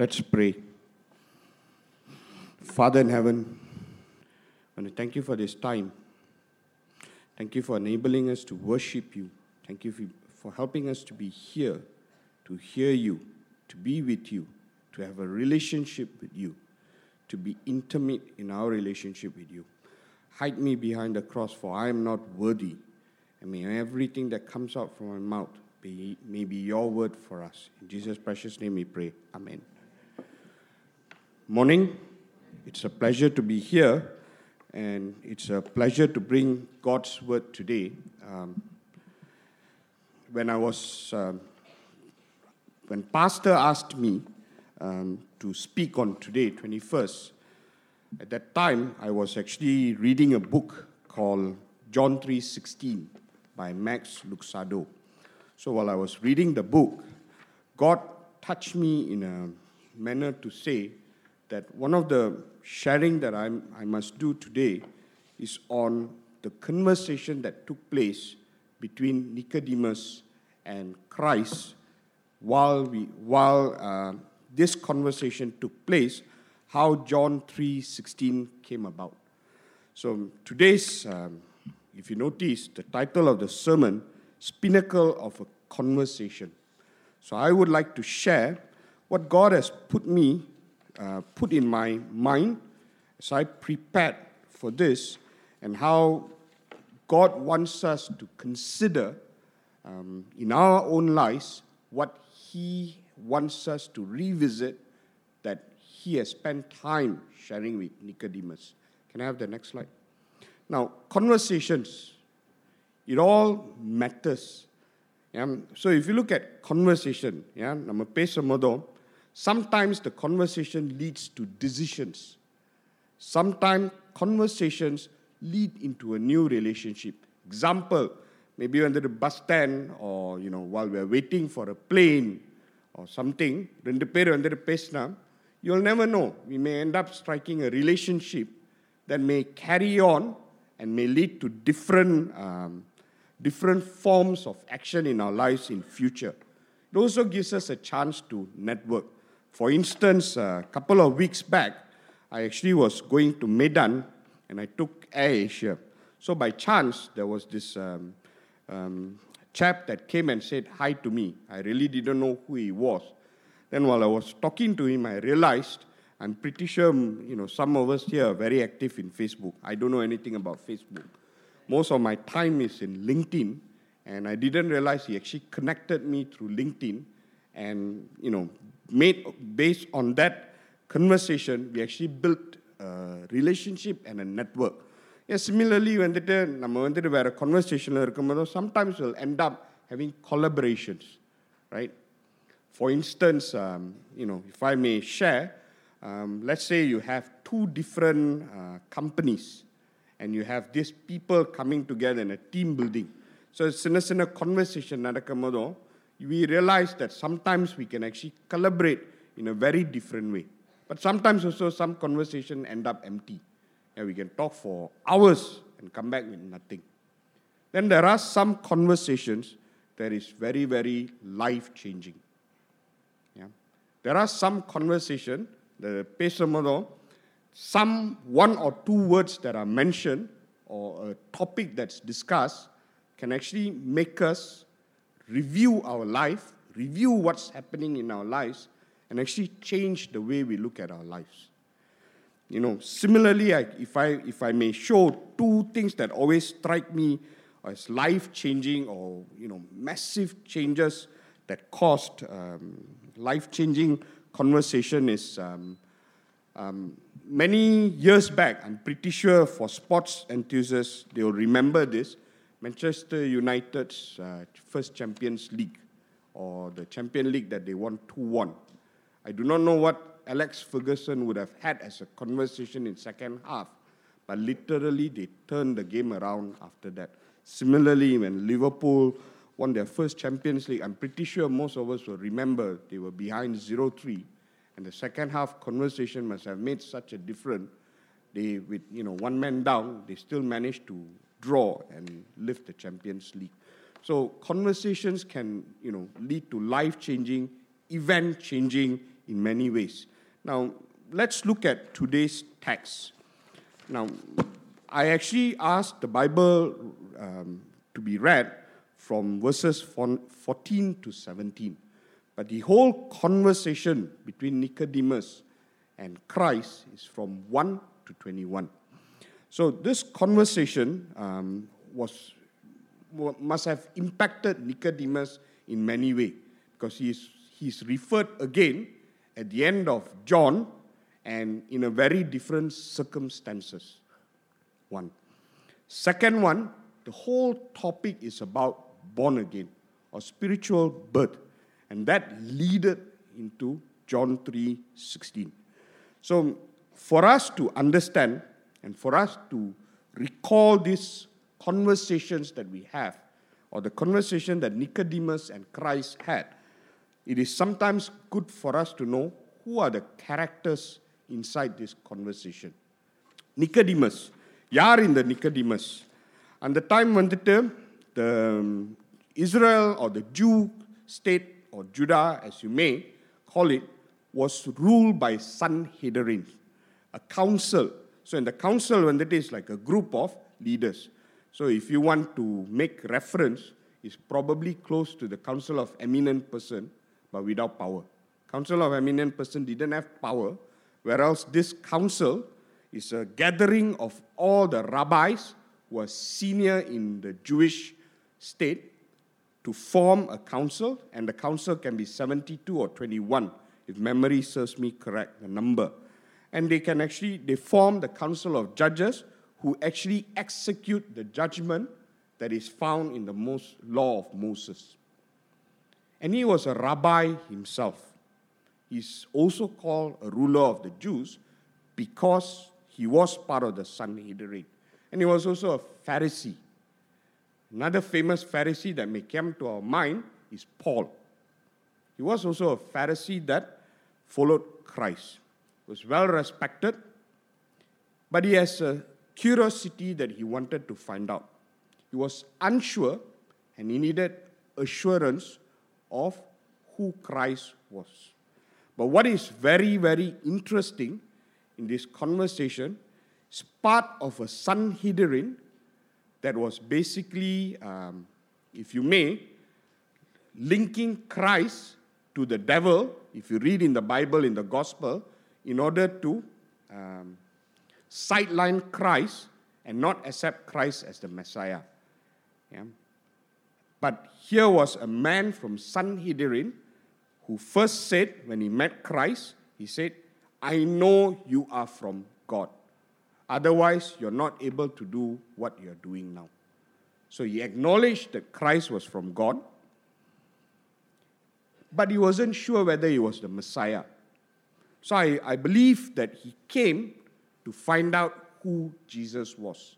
Let's pray. Father in heaven, I want to thank you for this time. Thank you for enabling us to worship you. Thank you for helping us to be here, to hear you, to be with you, to have a relationship with you, to be intimate in our relationship with you. Hide me behind the cross, for I am not worthy. And may everything that comes out from my mouth be, may be your word for us. In Jesus' precious name we pray. Amen. Morning. It's a pleasure to be here, and it's a pleasure to bring God's word today. Um, when I was, um, when Pastor asked me um, to speak on today, 21st, at that time I was actually reading a book called John 3:16 by Max Lucado. So while I was reading the book, God touched me in a manner to say that one of the sharing that I'm, I must do today is on the conversation that took place between Nicodemus and Christ while, we, while uh, this conversation took place, how John 3.16 came about. So today's, um, if you notice, the title of the sermon pinnacle of a conversation. So I would like to share what God has put me, uh, put in my mind as I prepared for this, and how God wants us to consider um, in our own lives what He wants us to revisit that He has spent time sharing with Nicodemus. Can I have the next slide? Now, conversations it all matters. Yeah? So if you look at conversation, yeah, நம்ம பேசும்போதும் sometimes the conversation leads to decisions. Sometimes conversations lead into a new relationship. Example, maybe under the bus stand or you know while we're waiting for a plane or something, ரெண்டு பேர் வந்துட்டு பேசினா you'll never know. We may end up striking a relationship that may carry on and may lead to different um, different forms of action in our lives in future. It also gives us a chance to network. for instance, a couple of weeks back, I actually was going to Medan and I took Air Asia. So by chance, there was this um, um, chap that came and said hi to me. I really didn't know who he was. Then while I was talking to him, I realized I'm pretty sure you know some of us here are very active in Facebook. I don't know anything about Facebook most of my time is in LinkedIn, and I didn't realize he actually connected me through LinkedIn, and you know, made based on that conversation, we actually built a relationship and a network. Yeah, similarly, வந்துட்டு நம்ம வந்துட்டு வேற conversationல இருக்கும்போது sometimes we'll end up having collaborations, right? For instance, um, you know, if I may share, um, let's say you have two different uh, companies and you have these people coming together in a team building. So சின்ன சின்ன conversation நடக்கும் போதும் we realize that sometimes we can actually collaborate in a very different way. But sometimes also some conversation end up empty. And we can talk for hours and come back with nothing. Then there are some conversations that is very, very life-changing. Yeah. There are some conversation, the pesamodo, some one or two words that are mentioned or a topic that's discussed can actually make us review our life, review what's happening in our lives, and actually change the way we look at our lives. You know, similarly, I, if, I, if I may show two things that always strike me as life changing or, you know, massive changes that caused um, life changing conversation is um, um, many years back, I'm pretty sure for sports enthusiasts, they will remember this Manchester United's uh, first Champions League, or the Champion League that they won 2 1. I do not know what Alex Ferguson would have had as a conversation in second half, but literally they turned the game around after that. Similarly, when Liverpool won their first Champions League, I'm pretty sure most of us will remember they were behind 0 3 and the second half conversation must have made such a difference. They, with you know one man down, they still managed to draw and lift the Champions League. So conversations can you know lead to life-changing, event-changing in many ways. Now, let's look at today's text. Now, I actually asked the Bible um, to be read from verses 14 to 17. But the whole conversation between Nicodemus and Christ is from 1 to 21. So this conversation um, was must have impacted Nicodemus in many ways because he's, he's referred again at the end of John and in a very different circumstances. One. Second one, the whole topic is about born again or spiritual birth. And that leaded into John 3:16. So for us to understand and for us to recall these conversations that we have, or the conversation that Nicodemus and Christ had, it is sometimes good for us to know who are the characters inside this conversation. Nicodemus, யார் இந்த நிக்கடிமஸ் அந்த time வந்துட்டு the um, Israel or the Jew state or Judah as you may call it was ruled by Sanhedrin, a council. So in the council when it is like a group of leaders. So if you want to make reference, it's probably close to the council of eminent person, but without power. Council of eminent person didn't have power, whereas this council is a gathering of all the rabbis who are senior in the Jewish state to form a council, and the council can be 72 or 21, if memory serves me correct, the number. And they can actually, they form the council of judges who actually execute the judgment that is found in the most law of Moses. And he was a rabbi himself. He's also called a ruler of the Jews because he was part of the Sanhedrin. And he was also a Pharisee. Another famous Pharisee that may come to our mind is Paul. He was also a Pharisee that followed Christ. Was well respected, but he has a curiosity that he wanted to find out. He was unsure and he needed assurance of who Christ was. But what is very, very interesting in this conversation is part of a Sanhedrin that was basically, um, if you may, linking Christ to the devil, if you read in the Bible, in the Gospel, in order to um, sideline Christ and not accept Christ as the Messiah. Yeah? But here was a man from Sanhedrin who first said, when he met Christ, he said, I know you are from God. Otherwise, you're not able to do what you're doing now. So he acknowledged that Christ was from God, but he wasn't sure whether he was the Messiah. So I, I believe that he came to find out who Jesus was.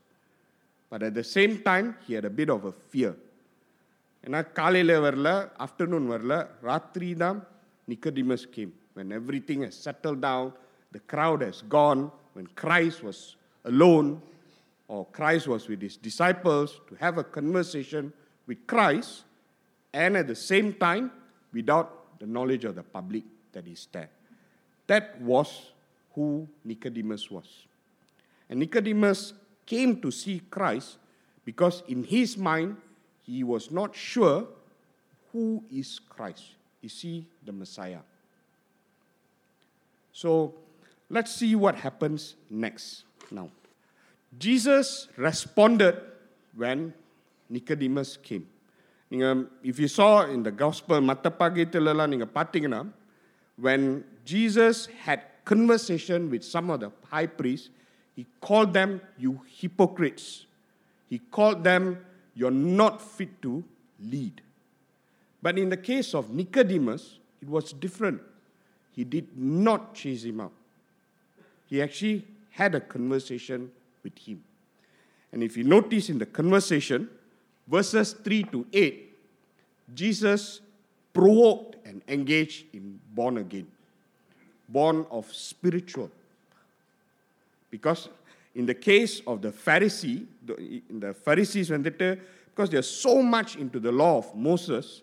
But at the same time, he had a bit of a fear. ஏன்னா காலையில் வரல afternoon வரல ராத்திரி தான் நிக்கடிமஸ் game when everything has settled down, the crowd has gone, when Christ was alone, or Christ was with his disciples, to have a conversation with Christ, and at the same time, without the knowledge of the public that is there. That was who Nicodemus was. And Nicodemus came to see Christ because in his mind, he was not sure who is Christ. Is he the Messiah? So let's see what happens next. Now, Jesus responded when Nicodemus came. if you saw in the gospel, when Jesus had conversation with some of the high priests, he called them, you hypocrites. He called them, you're not fit to lead. But in the case of Nicodemus, it was different he did not chase him out. He actually had a conversation with him. And if you notice in the conversation, verses 3 to 8, Jesus provoked and engaged in born again, born of spiritual. Because in the case of the Pharisee, in the Pharisees, when they, because they're so much into the law of Moses,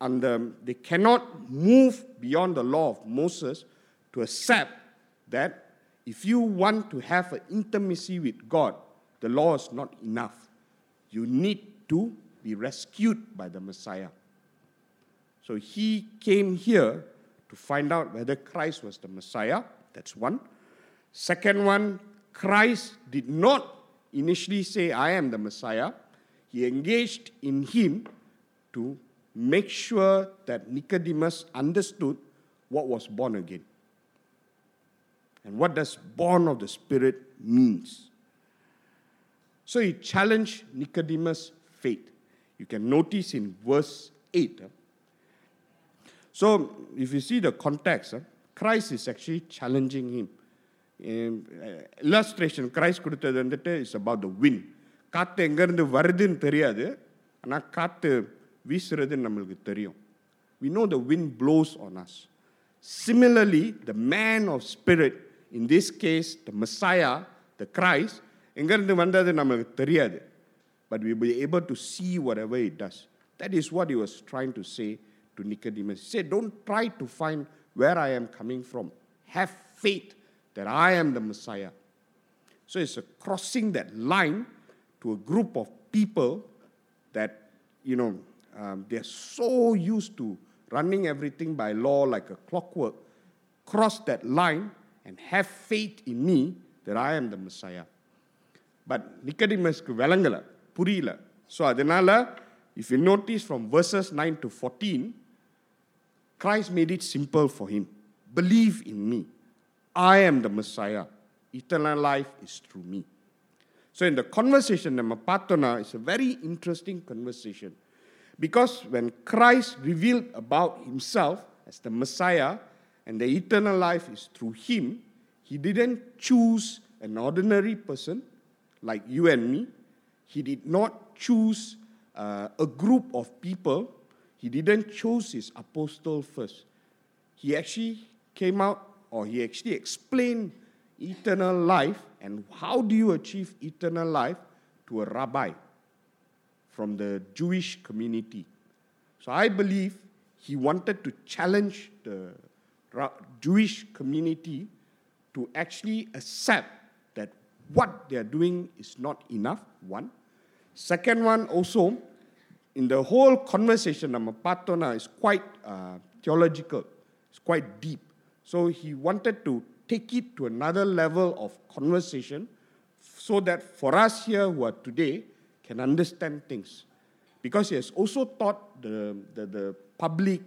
and um, they cannot move beyond the law of Moses to accept that if you want to have an intimacy with God, the law is not enough. You need to be rescued by the Messiah. So he came here to find out whether Christ was the Messiah. That's one. Second one, Christ did not initially say, I am the Messiah. He engaged in him to make sure that Nicodemus understood what was born again. And what does born of the Spirit means? So he challenged Nicodemus' faith. You can notice in verse 8. So if you see the context, Christ is actually challenging him. illustration Christ கொடுத்தது வந்துட்டு it's about the win காற்று எங்கேருந்து வருதுன்னு தெரியாது ஆனால் காற்று வீசுறதுன்னு நம்மளுக்கு தெரியும் we know the wind blows on us similarly the man of spirit in this case the messiah the christ எங்கேருந்து வந்தது நம்மளுக்கு தெரியாது but we will be able to see whatever it does that is what he was trying to say to nicodemus he said don't try to find where i am coming from have faith that I am the Messiah. So it's a crossing that line to a group of people that, you know, um, they're so used to running everything by law like a clockwork. Cross that line and have faith in me that I am the Messiah. But நிக்கடிமஸ்க்கு விளங்கலை புரியல so அதனால if you notice from verses 9 to 14, Christ made it simple for him. Believe in me. I am the Messiah. Eternal life is through me. So in the conversation, the Mapatona is a very interesting conversation. Because when Christ revealed about himself as the Messiah and the eternal life is through him, he didn't choose an ordinary person like you and me. He did not choose uh, a group of people. He didn't choose his apostle first. He actually came out or he actually explained eternal life and how do you achieve eternal life to a rabbi from the Jewish community. So I believe he wanted to challenge the Jewish community to actually accept that what they are doing is not enough, one. Second one, also, in the whole conversation, Patona is quite uh, theological, it's quite deep. So he wanted to take it to another level of conversation so that for us here who are today can understand things. Because he has also taught the, the, the public,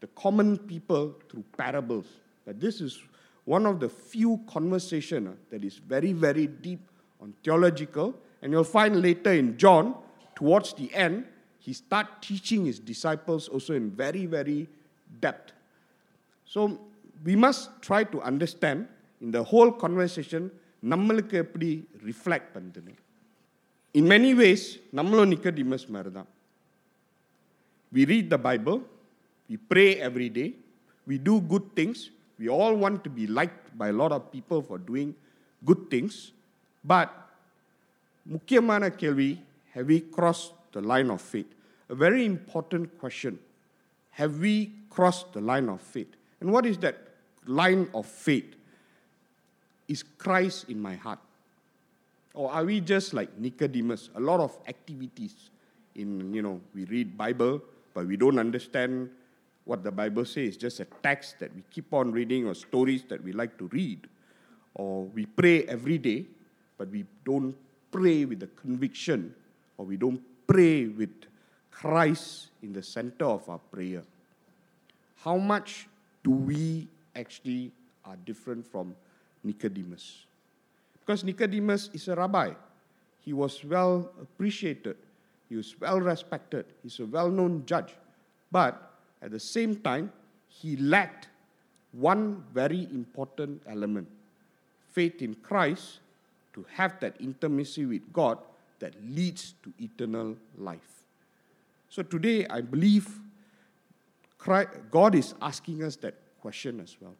the common people through parables. But this is one of the few conversation uh, that is very, very deep on theological. And you'll find later in John, towards the end, he start teaching his disciples also in very, very depth. So we must try to understand in the whole conversation நம்மளுக்கு எப்படி reflect பண்ணுதுன்னு in many ways நம்மளும் Nicodemus மாதிரி தான் we read the Bible we pray every day we do good things we all want to be like by lot of people for doing good things but முக்கியமான கேள்வி have we crossed the line of faith? A very important question. Have we crossed the line of faith? And what is that line of faith? Is Christ in my heart? Or are we just like Nicodemus? A lot of activities in, you know, we read Bible, but we don't understand what the Bible says. It's Just a text that we keep on reading or stories that we like to read. Or we pray every day, but we don't pray with the conviction or we don't pray with Christ in the center of our prayer. How much do we actually are different from Nicodemus. Because Nicodemus is a rabbi. He was well appreciated, he was well respected, he's a well known judge. But at the same time, he lacked one very important element faith in Christ to have that intimacy with God that leads to eternal life. So today, I believe God is asking us that question as well.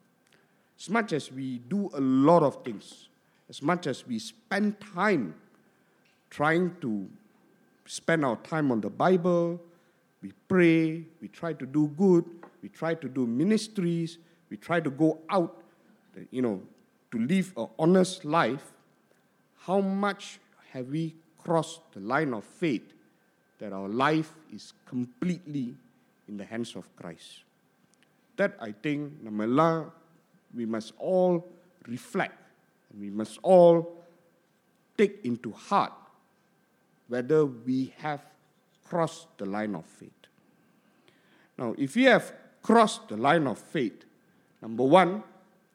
As much as we do a lot of things, as much as we spend time trying to spend our time on the Bible, we pray, we try to do good, we try to do ministries, we try to go out, you know, to live an honest life, how much have we crossed the line of faith that our life is completely in the hands of Christ? That I think, Namala, we must all reflect and we must all take into heart whether we have crossed the line of faith. Now, if we have crossed the line of faith, number one,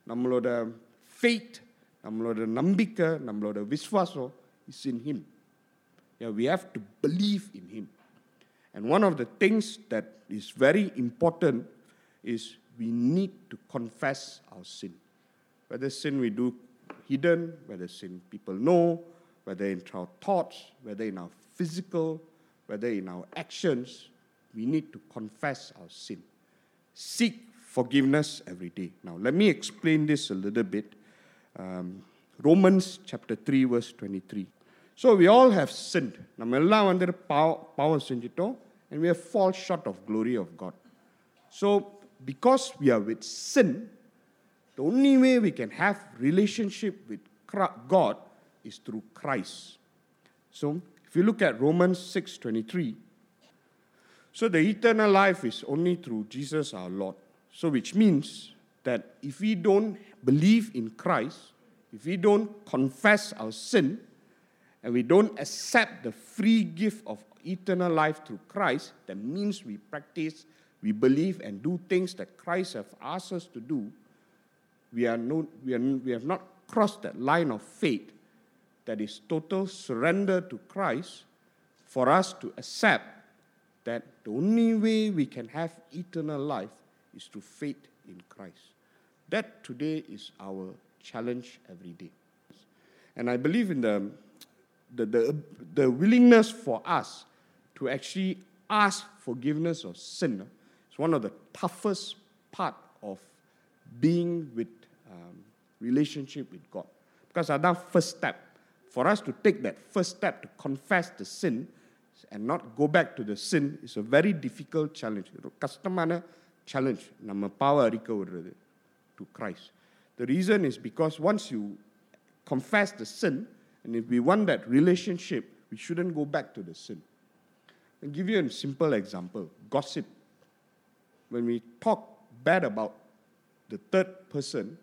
நம்மளோட faith, நம்மளோட நம்பிக்கை, நம்மளோட விசுவாசம் is in Him. Yeah, we have to believe in Him. And one of the things that is very important is we need to confess our sin. Whether sin we do hidden, whether sin people know, whether in our thoughts, whether in our physical, whether in our actions, we need to confess our sin. Seek forgiveness every day. Now, let me explain this a little bit. Um, Romans chapter 3, verse 23. So, we all have sinned. நம்ம எல்லாம் வந்து பாவ- பாவம் செஞ்சிட்டோம் and we have fall short of glory of God. So, because we are with sin, the only way we can have relationship with Cra- God is through Christ. So, if you look at Romans 6:23, so the eternal life is only through Jesus our Lord. So, which means that if we don't believe in Christ, if we don't confess our sin, and we don't accept the free gift of eternal life through Christ, that means we practice, we believe, and do things that Christ has asked us to do. We, are no, we, are, we have not crossed that line of faith that is total surrender to Christ for us to accept that the only way we can have eternal life is through faith in Christ. That today is our challenge every day. And I believe in the, the, the, the willingness for us to actually ask forgiveness of sin is one of the toughest part of being with um, relationship with God. Because that's first step. For us to take that first step to confess the sin and not go back to the sin is a very difficult challenge. ஒரு கஷ்டமான challenge நம்ம பாவ அறிக்கை விடுறது to Christ. The reason is because once you confess the sin, and if we want that relationship, we shouldn't go back to the sin. I'll give you a simple example gossip. When we talk bad about the third person,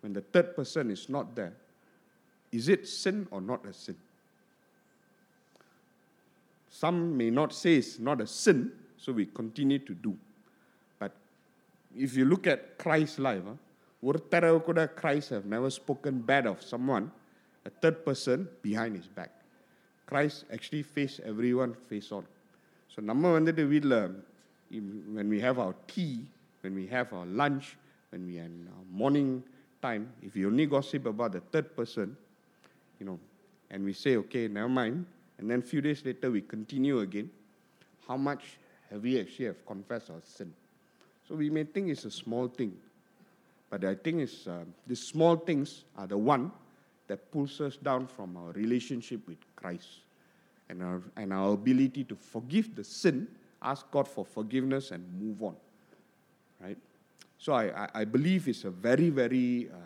when the third person is not there, is it sin or not a sin? Some may not say it's not a sin, so we continue to do. But if you look at Christ's life, ah, huh? Christ have never spoken bad of someone a third person behind his back. Christ actually face everyone face on. So நம்ம வந்துட்டு வீட்டில் when we have our tea, when we have our lunch, when we are in our morning time, if you only gossip about the third person, you know, and we say, okay, never mind, and then few days later we continue again, how much have we actually have confessed our sin? So we may think it's a small thing, but I think it's, uh, these small things are the one that pulls us down from our relationship with Christ and our, and our ability to forgive the sin, ask God for forgiveness, and move on. Right? So I, I, believe it's a very, very uh,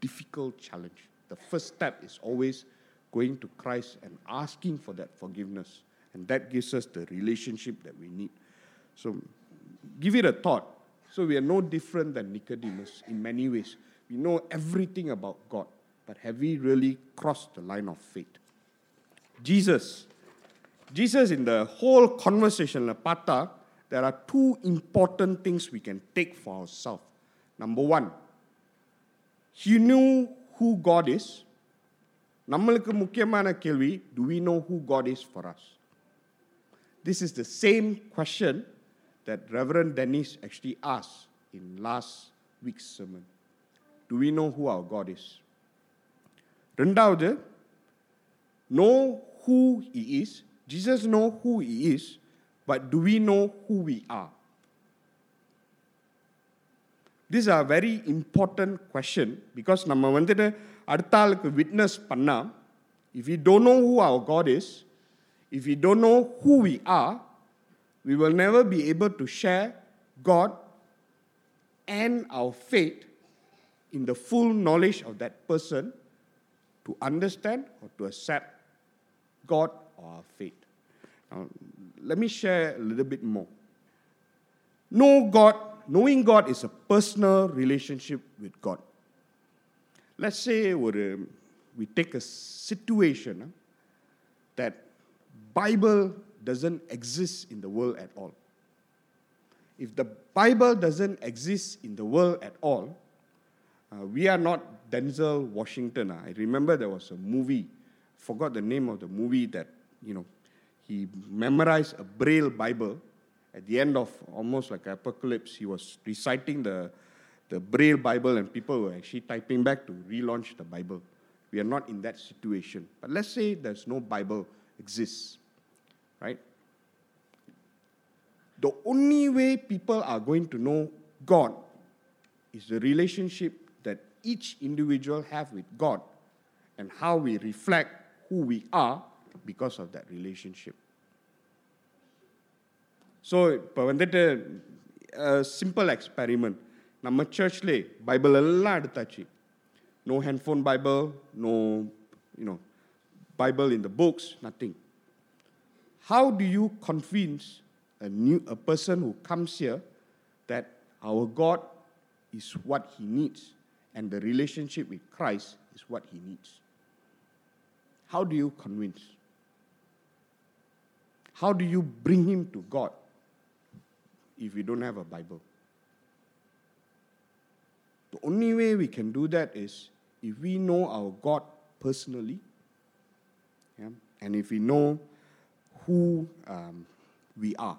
difficult challenge. The first step is always going to Christ and asking for that forgiveness. And that gives us the relationship that we need. So give it a thought. So we are no different than Nicodemus in many ways. We know everything about God, but have we really crossed the line of faith? Jesus, Jesus in the whole conversation, Pata, there are two important things we can take for ourselves. Number one, he knew who God is. நம்மளுக்கு முக்கியமான கேள்வி do we know who God is for us? This is the same question that Reverend Dennis actually asked in last week's sermon. Do we know who our God is? ரெண்டாவது know who he is. Jesus know who he is, but do we know who we are? These are very important question because நம்ம வந்துட்டு அடுத்த ஆளுக்கு witness பண்ணா if we don't know who our God is, if we don't know who we are, we will never be able to share God and our faith in the full knowledge of that person to understand or to accept God or our faith. Now, let me share a little bit more. Know God, knowing God is a personal relationship with God. Let's say we take a situation that Bible doesn't exist in the world at all. If the Bible doesn't exist in the world at all, uh, we are not Denzel Washington. Ah, I remember there was a movie, forgot the name of the movie that, you know, he memorized a Braille Bible. At the end of almost like apocalypse, he was reciting the, the Braille Bible, and people were actually typing back to relaunch the Bible. We are not in that situation. But let's say there's no Bible exists, right? The only way people are going to know God is the relationship each individual have with God and how we reflect who we are because of that relationship. ஸோ இப்போ வந்துட்டு simple experiment நம்ம சர்ச்லே Bible எல்லாம் எடுத்தாச்சு no handphone Bible no you know Bible in the books nothing how to you convince a new a person who comes here that our God is what he needs And the relationship with Christ is what he needs. How do you convince? How do you bring him to God if we don't have a Bible? The only way we can do that is if we know our God personally, yeah, and if we know who um, we are.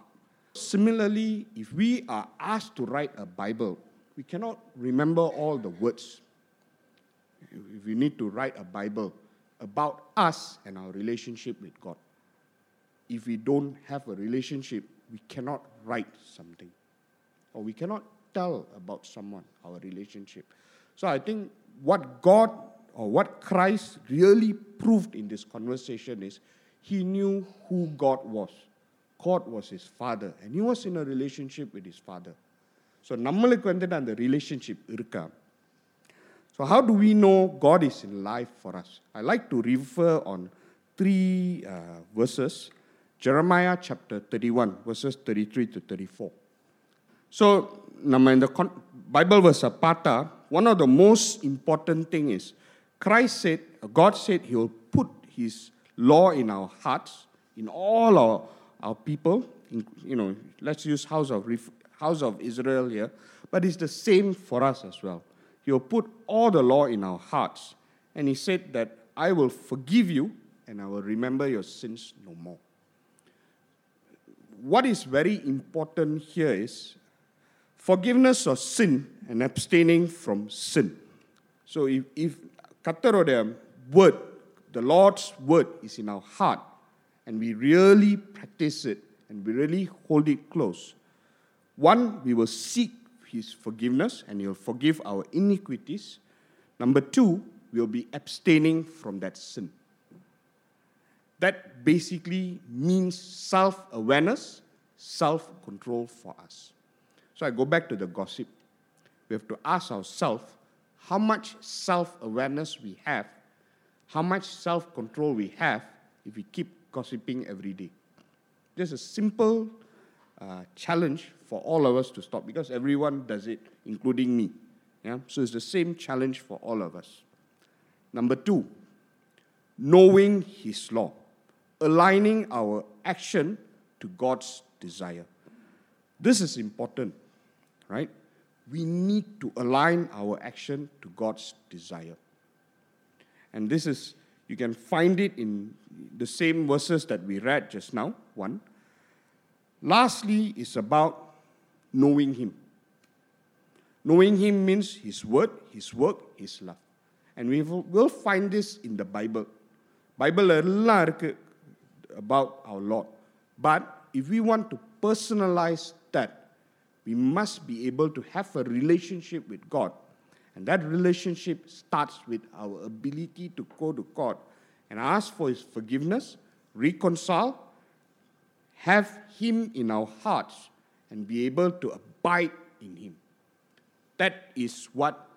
Similarly, if we are asked to write a Bible, we cannot remember all the words. If we need to write a Bible about us and our relationship with God, if we don't have a relationship, we cannot write something. Or we cannot tell about someone, our relationship. So I think what God or what Christ really proved in this conversation is he knew who God was. God was his father, and he was in a relationship with his father. So நம்மளுக்கு வந்துட்டு அந்த relationship இருக்கா So how do we know God is in life for us? I like to refer on three uh, verses. Jeremiah chapter 31, verses 33 to 34. So, நம்ம இந்த Bible verse பார்த்தா one of the most important thing is Christ said, God said he will put his law in our hearts, in all our, our people. In, you know, let's use house of, house of Israel here, but it's the same for us as well. He'll put all the law in our hearts. And he said that I will forgive you and I will remember your sins no more. What is very important here is forgiveness of sin and abstaining from sin. So if, if Katarodam word, the Lord's word is in our heart and we really practice it and we really hold it close, one, we will seek his forgiveness and he'll forgive our iniquities. Number two, we'll be abstaining from that sin. That basically means self awareness, self control for us. So I go back to the gossip. We have to ask ourselves how much self awareness we have, how much self control we have if we keep gossiping every day. Just a simple uh, challenge for all of us to stop because everyone does it, including me. Yeah? So it's the same challenge for all of us. Number two, knowing His law, aligning our action to God's desire. This is important, right? We need to align our action to God's desire. And this is, you can find it in the same verses that we read just now, one. Lastly, it's about knowing Him. Knowing Him means His word, His work, His love. And we will find this in the Bible. Bible about our Lord. But if we want to personalize that, we must be able to have a relationship with God. And that relationship starts with our ability to go to God and ask for His forgiveness, reconcile, have Him in our hearts, and be able to abide in Him. That is what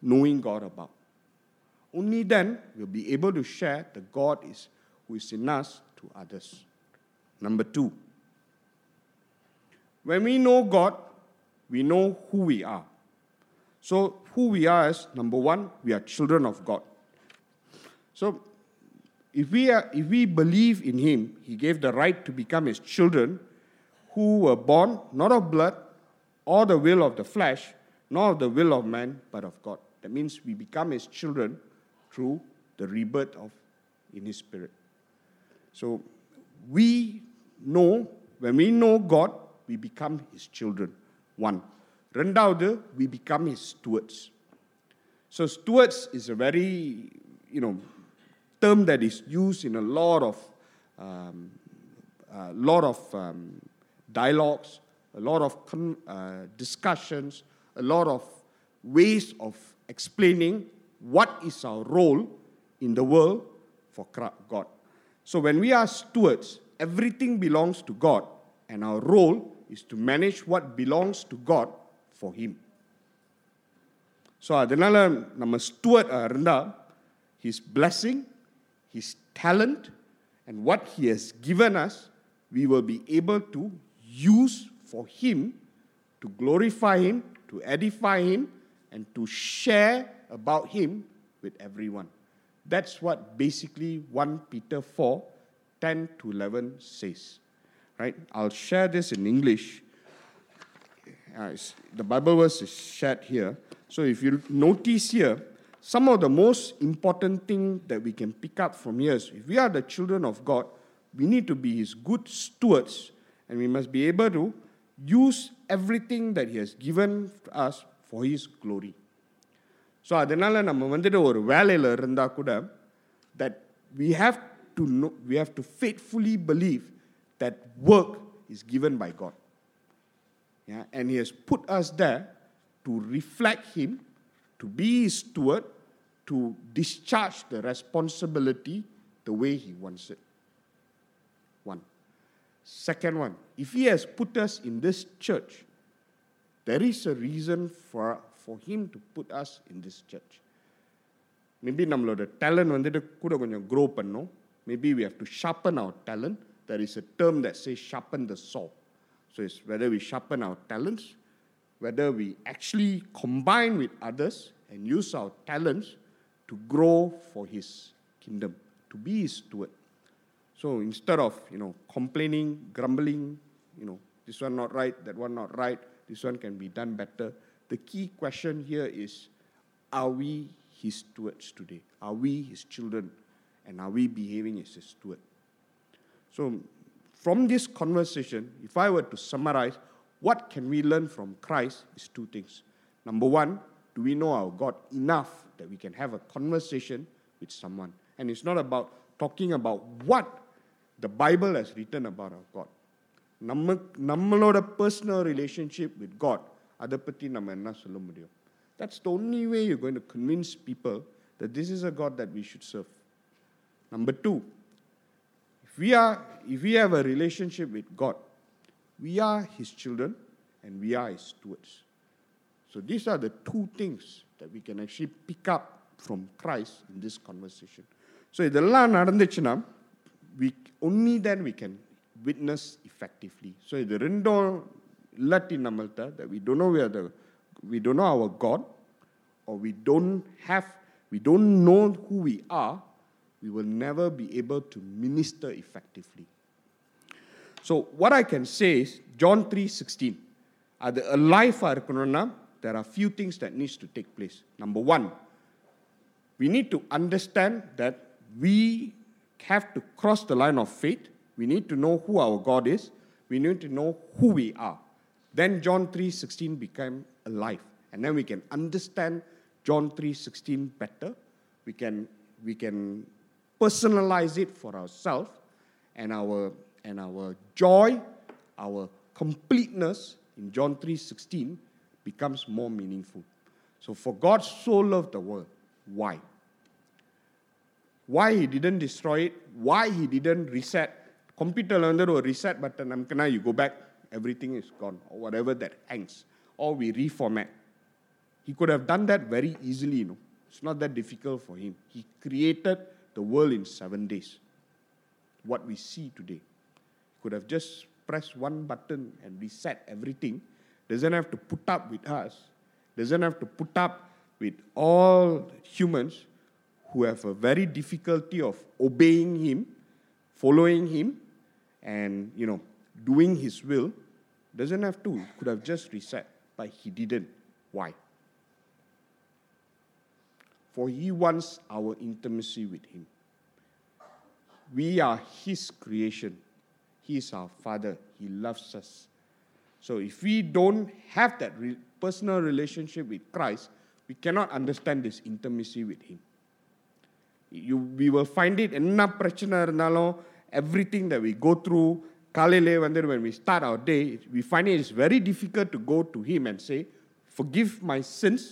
knowing God about. Only then we'll be able to share the God is who is in us to others. Number two, when we know God, we know who we are. So, who we are is number one, we are children of God. So, if we, are, if we believe in Him, He gave the right to become His children who were born not of blood or the will of the flesh, nor of the will of man, but of God. That means we become His children through the rebirth of in His Spirit. So we know, when we know God, we become His children. One. Rendaவது, we become His stewards. So stewards is a very, you know, term that is used in a lot of, um, a lot of um, dialogues, a lot of con- uh, discussions, a lot of ways of explaining what is our role in the world for God. So when we are stewards, everything belongs to God, and our role is to manage what belongs to God for Him. So அதனால் நம்ம Stuart இருந்தால் his blessing his talent and what He has given us, we will be able to use for Him to glorify Him, to edify Him, and to share about Him with everyone. That's what basically 1 Peter 4 10 to 11 says. Right? I'll share this in English. Uh, the Bible verse is shared here. So if you notice here, some of the most important thing that we can pick up from here is if we are the children of God, we need to be His good stewards, and we must be able to use everything that He has given us for His glory. So அதனால் நம்ம வந்துட்டு ஒரு வேலையில் இருந்தால் கூட that we have to know we have to ஃபேட்ஃபுல்லி believe that work is given by God Yeah, and He has put us there to reflect Him, to be His steward, to discharge the responsibility the way He wants it. One. Second one, if He has put us in this church, there is a reason for, for Him to put us in this church. Maybe நம்மளோட talent வந்துட்டு கூட கொஞ்சம் grow பண்ணோம் maybe we have to sharpen our talent there is a term that say sharpen த சா so it's whether we sharpen our talents whether we actually combine with others and use our talents to grow for His kingdom, to be His steward. So instead of you know complaining, grumbling, you know this one not right, that one not right, this one can be done better. The key question here is: Are we His stewards today? Are we His children, and are we behaving as His steward? So from this conversation, if I were to summarize, what can we learn from Christ is two things. Number one, do we know our God enough that we can have a conversation with someone? And it's not about talking about what the Bible has written about our God. நம்ம நம்மளோட personal relationship with God அதை பற்றி நம்ம என்ன சொல்ல முடியும் that's the only way you going to convince people that this is a God that we should serve number two if we are if we have a relationship with god we are his children and we are his stewards so these are the two things that we can actually pick up from christ in this conversation so இதெல்லாம் நடந்துச்சுன்னா we only then we can witness effectively so இது ரெண்டும் இல்லாட்டி நம்மள்ட்ட that we don't know where the we don't know our god or we don't have we don't know who we are we will never be able to minister effectively. So what I can say is John 3:16. அது alive இருக்கணும்னா there are few things that needs to take place. Number one, we need to understand that we have to cross the line of faith. We need to know who our God is. We need to know who we are. Then John 3:16 became alive. And then we can understand John 3:16 better. We can we can personalize it for ourselves and our and our joy our completeness in john 3.16 becomes more meaningful so for god so loved the world why why he didn't destroy it why he didn't reset computer வந்து ஒரு reset button நமக்குனா you go back everything is gone or whatever that hangs or we reformat he could have done that very easily you know it's not that difficult for him he created the world in 7 days what we see today he could have just pressed one button and reset everything doesn't have to put up with us doesn't have to put up with all humans who have a very difficulty of obeying him, following him, and you know, doing his will, doesn't have to. Could have just reset, but he didn't. Why? For he wants our intimacy with him. We are his creation. He is our father. He loves us. So if we don't have that re- personal relationship with Christ, we cannot understand this intimacy with him. You, we will find it என்ன பிரச்சனை இருந்தாலும் everything that we go through காலையிலே வந்து when we start our day we find it is very difficult to go to him and say forgive my sins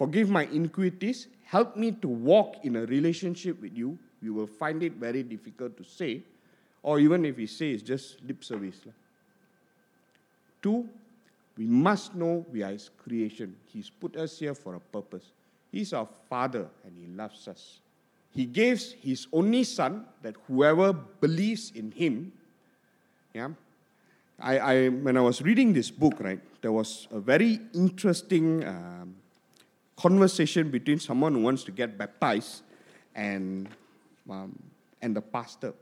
forgive my iniquities help me to walk in a relationship with you we will find it very difficult to say or even if we say it's just lip service lah. two we must know we are his creation he's put us here for a purpose he's our father and he loves us he gives his only son that whoever believes in him yeah I, I when i was reading this book right there was a very interesting um, conversation between someone who wants to get baptized and um, and the pastor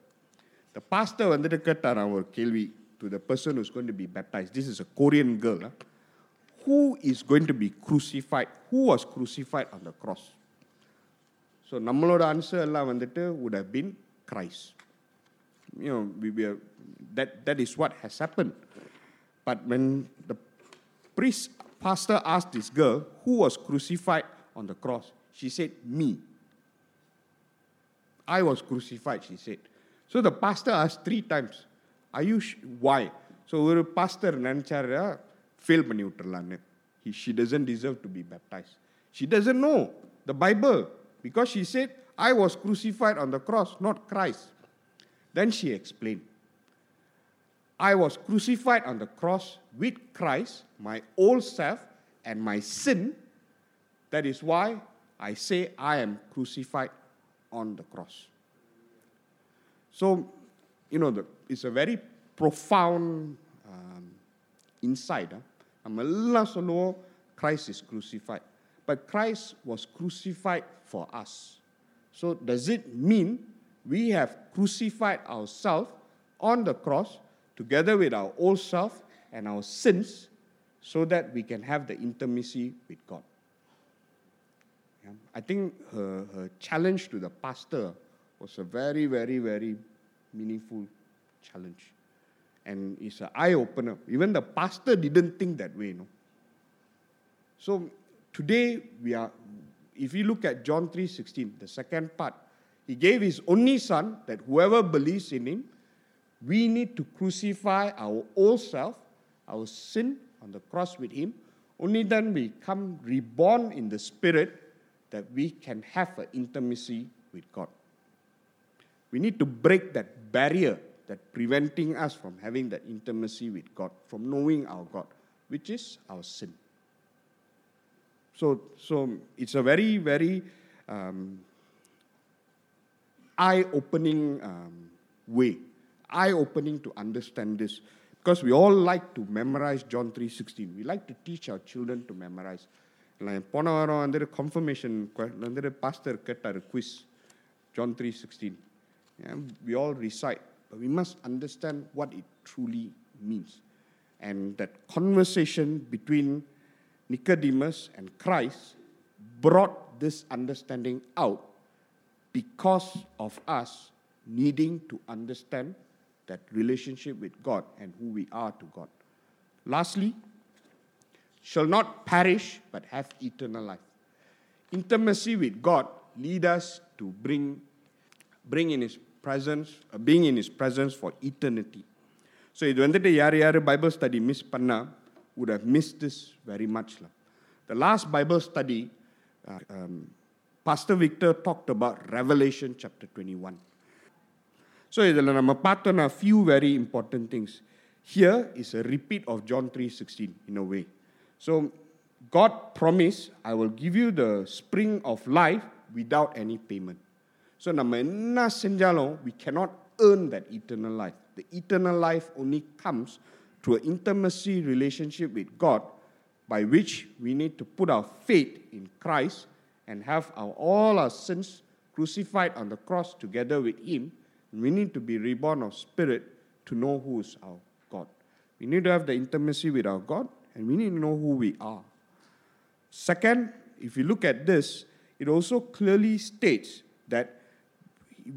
the pastor வந்துட்டு கேட்டாராம் ஒரு கேள்வி to the person who's going to be baptized this is a korean girl ah. who is going to be crucified who was crucified on the cross so நம்மளோட answer எல்லாம் வந்துட்டு would have been Christ. You know, we, we are, that, that is what has happened. But when the priest, pastor asked this girl, who was crucified on the cross? She said, me. I was crucified, she said. So the pastor asked three times, are you, sh- why? So ஒரு pastor நினைச்சாரு fail பண்ணி விட்டுறலான்னு he, she doesn't deserve to be baptized. She doesn't know the Bible because she said, I was crucified on the cross, not Christ. Then she explained, I was crucified on the cross with Christ, my old self, and my sin. That is why I say I am crucified on the cross. So, you know, the, it's a very profound um, insight. Huh? நம்ம எல்லாம் சொல்லுவோம் Christ is crucified. But Christ was crucified for us. So does it mean we have crucified ourselves on the cross together with our old self and our sins so that we can have the intimacy with God? Yeah. I think her, her challenge to the pastor was a very, very, very meaningful challenge. And it's an eye opener. Even the pastor didn't think that way, no. So today we are if you look at John 3:16, the second part, he gave his only son that whoever believes in him, we need to crucify our old self, our sin on the cross with him. Only then we come reborn in the spirit that we can have an intimacy with God. We need to break that barrier that preventing us from having that intimacy with God, from knowing our God, which is our sin. So, so it's a very, very um, eye-opening um, way, eye-opening to understand this. Because we all like to memorize John 3.16. We like to teach our children to memorize. போன வாரம் வந்துட்டு confirmation வந்துட்டு pastor கேட்டார் quiz John three sixteen we all recite, but we must understand what it truly means. And that conversation between Nicodemus and Christ brought this understanding out because of us needing to understand that relationship with God and who we are to God. Lastly, shall not perish but have eternal life. Intimacy with God lead us to bring, bring in His presence, uh, being in His presence for eternity. So இது வந்துட்டு யார் யார் Bible study miss பண்ணா would have missed this very much. lah. The last Bible study, uh, um, Pastor Victor talked about Revelation chapter 21. So இதில் நம்ம பார்த்தோன்னா few very important things. Here is a repeat of John 3:16 in a way. So God promised, I will give you the spring of life without any payment. So நம்ம என்ன செஞ்சாலும் we cannot earn that eternal life. The eternal life only comes through an intimacy relationship with God by which we need to put our faith in Christ and have our, all our sins crucified on the cross together with Him. We need to be reborn of spirit to know who is our God. We need to have the intimacy with our God and we need to know who we are. Second, if you look at this, it also clearly states that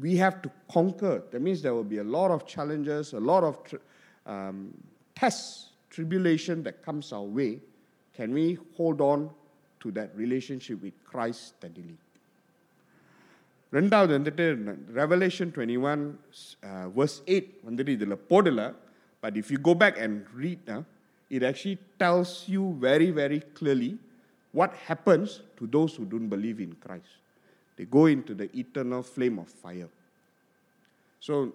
we have to conquer. That means there will be a lot of challenges, a lot of tr- um, tests, tribulation that comes our way. Can we hold on to that relationship with Christ steadily? ரெண்டாவது வந்துட்டு Revelation twenty one verse eight வந்துட்டு இதில் போடல but if you go back and read it actually tells you very very clearly what happens to those who don't believe in Christ they go into the eternal flame of fire. So,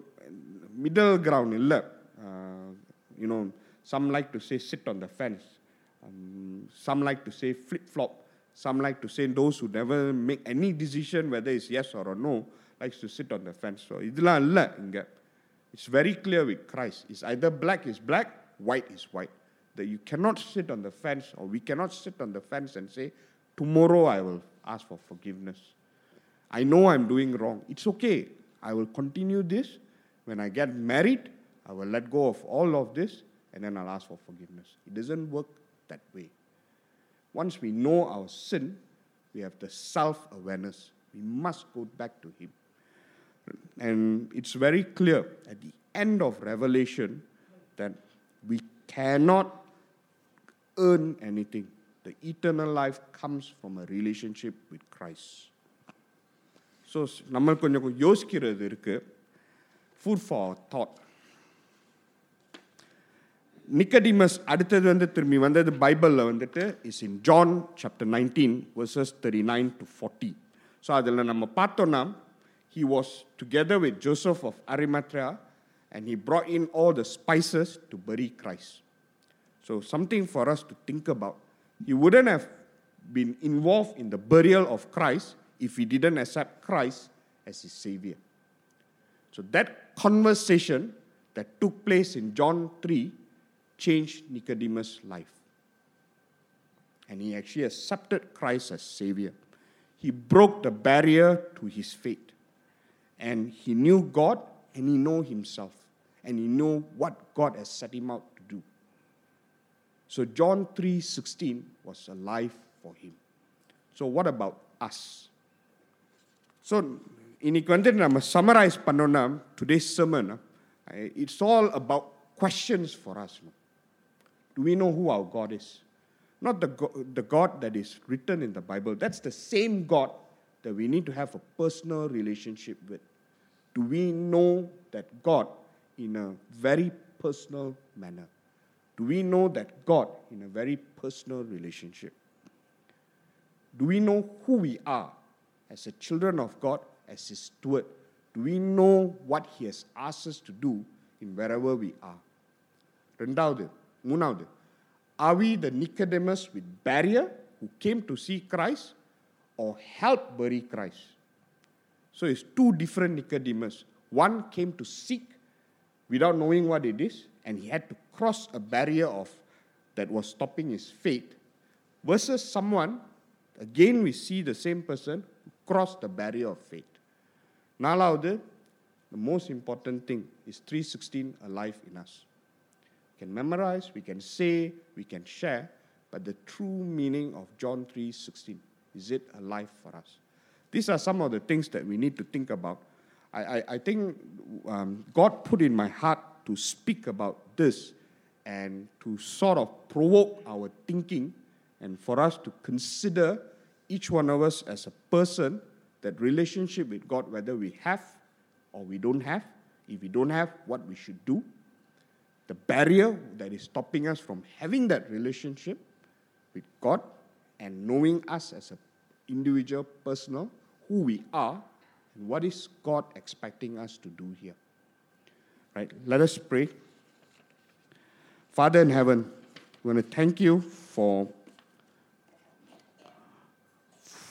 middle ground, illa. Uh, you know, some like to say sit on the fence. Um, some like to say flip flop. Some like to say those who never make any decision whether it's yes or a no likes to sit on the fence. So, இதெல்லாம் இல்ல இங்க. It's very clear with Christ. It's either black is black, white is white. That you cannot sit on the fence or we cannot sit on the fence and say, tomorrow I will ask for forgiveness. I know I'm doing wrong. It's okay. I will continue this. When I get married, I will let go of all of this and then I'll ask for forgiveness. It doesn't work that way. Once we know our sin, we have the self awareness. We must go back to Him. And it's very clear at the end of Revelation that we cannot earn anything. The eternal life comes from a relationship with Christ. So நம்ம கொஞ்சம் யோசிக்கிறது இருக்கு food for thought நிக்கடிமஸ் அடுத்தது வந்து திரும்பி வந்தது பைபிளில் வந்துட்டு is in John chapter nineteen verses thirty nine to forty so அதில் நம்ம பார்த்தோன்னா he was together with Joseph of Arimathea and he brought in all the spices to bury Christ. So something for us to think about. He wouldn't have been involved in the burial of Christ if he didn't accept Christ as his savior. So that conversation that took place in John 3 changed Nicodemus' life. And he actually accepted Christ as savior. He broke the barrier to his faith. And he knew God and he knew himself. And he knew what God has set him out to do. So John 3:16 was a life for him. So what about us? So இன்னைக்கு வந்து நம்ம summarise பண்ணோன்னா today's sermon it's all about questions for us to we know who our God is not the the God that is written in the Bible that's the same God that we need to have a personal relationship with. Do we know that God in a very personal manner? Do we know that God in a very personal relationship? Do we know who we are as a children of God, as His steward? Do we know what He has asked us to do in wherever we are? ரெண்டாவது மூணாவது are we the Nicodemus with barrier who came to see Christ or help bury Christ? So it's two different Nicodemus. One came to seek without knowing what it is, and he had to cross a barrier of that was stopping his faith, versus someone, again we see the same person who crossed the barrier of faith. நாலாவது the most important thing is 316 alive in us. We can memorize, we can say, we can share, but the true meaning of John 3:16 is it alive for us? These are some of the things that we need to think about. I, I, I think um, God put in my heart to speak about this and to sort of provoke our thinking and for us to consider each one of us as a person, that relationship with God, whether we have or we don't have. If we don't have, what we should do. The barrier that is stopping us from having that relationship with God and knowing us as an individual, personal, who we are, and what is God expecting us to do here. Right? Let us pray. Father in heaven, we want to thank you for,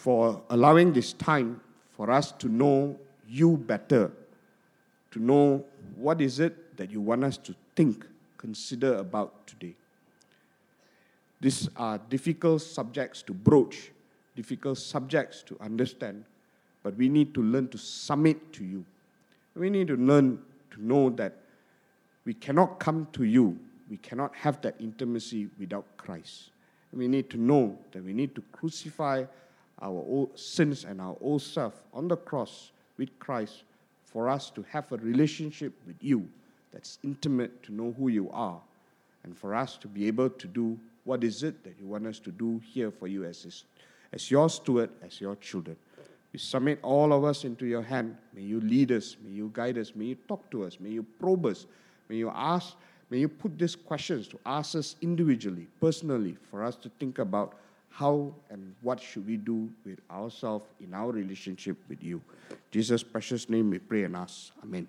for allowing this time for us to know you better, to know what is it that you want us to think, consider about today. These are difficult subjects to broach, difficult subjects to understand, but we need to learn to submit to you. We need to learn to know that we cannot come to you, we cannot have that intimacy without Christ. We need to know that we need to crucify our old sins and our old self on the cross with Christ for us to have a relationship with you that's intimate, to know who you are, and for us to be able to do what is it that you want us to do here for you as, his, as your steward, as your children. We submit all of us into your hand. May you lead us, may you guide us, may you talk to us, may you probe us, may you ask, may you put these questions to ask us individually, personally, for us to think about how and what should we do with ourselves in our relationship with you. Jesus' precious name we pray and ask. Amen.